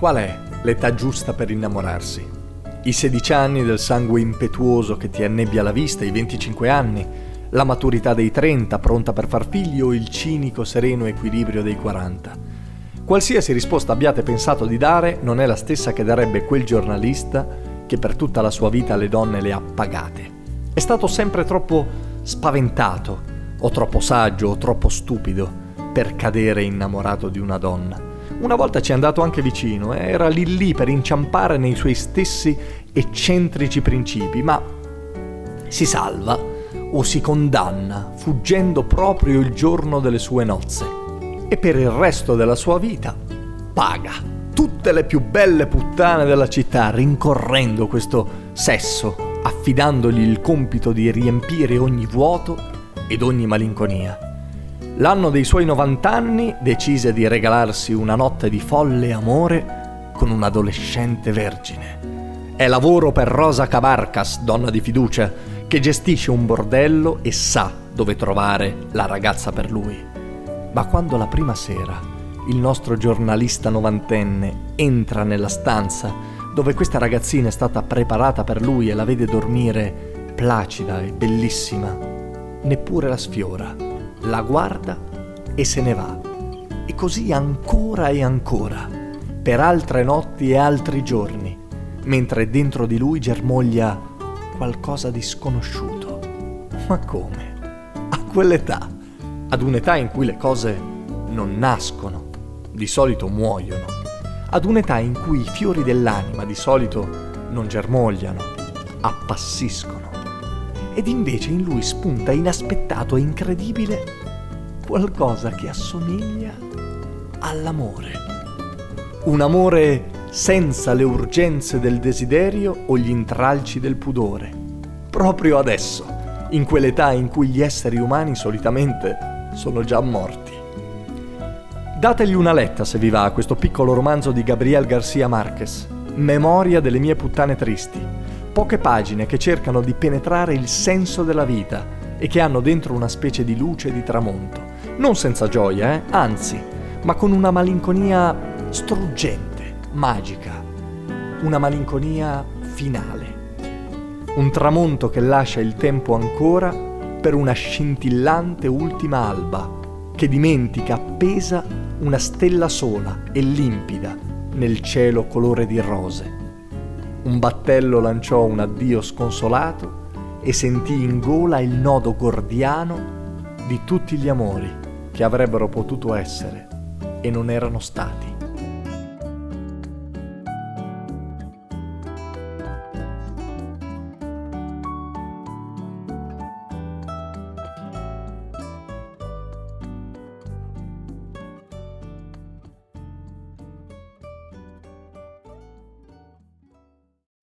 Qual è l'età giusta per innamorarsi? I 16 anni del sangue impetuoso che ti annebbia la vista, i 25 anni, la maturità dei 30 pronta per far figli o il cinico sereno equilibrio dei 40? Qualsiasi risposta abbiate pensato di dare non è la stessa che darebbe quel giornalista che per tutta la sua vita le donne le ha pagate. È stato sempre troppo spaventato, o troppo saggio, o troppo stupido per cadere innamorato di una donna. Una volta ci è andato anche vicino, eh, era lì lì per inciampare nei suoi stessi eccentrici principi, ma si salva o si condanna fuggendo proprio il giorno delle sue nozze e per il resto della sua vita paga tutte le più belle puttane della città rincorrendo questo sesso, affidandogli il compito di riempire ogni vuoto ed ogni malinconia. L'anno dei suoi 90 anni decise di regalarsi una notte di folle amore con un adolescente vergine. È lavoro per Rosa Cavarcas, donna di fiducia, che gestisce un bordello e sa dove trovare la ragazza per lui. Ma quando la prima sera il nostro giornalista novantenne entra nella stanza dove questa ragazzina è stata preparata per lui e la vede dormire placida e bellissima, neppure la sfiora la guarda e se ne va. E così ancora e ancora, per altre notti e altri giorni, mentre dentro di lui germoglia qualcosa di sconosciuto. Ma come? A quell'età, ad un'età in cui le cose non nascono, di solito muoiono, ad un'età in cui i fiori dell'anima di solito non germogliano, appassiscono ed invece in lui spunta inaspettato e incredibile qualcosa che assomiglia all'amore. Un amore senza le urgenze del desiderio o gli intralci del pudore. Proprio adesso, in quell'età in cui gli esseri umani solitamente sono già morti. Dategli una letta se vi va a questo piccolo romanzo di Gabriel Garcia Marquez, Memoria delle mie puttane tristi poche pagine che cercano di penetrare il senso della vita e che hanno dentro una specie di luce di tramonto. Non senza gioia, eh? anzi, ma con una malinconia struggente, magica, una malinconia finale. Un tramonto che lascia il tempo ancora per una scintillante ultima alba, che dimentica appesa una stella sola e limpida nel cielo colore di rose. Un battello lanciò un addio sconsolato e sentì in gola il nodo gordiano di tutti gli amori che avrebbero potuto essere e non erano stati.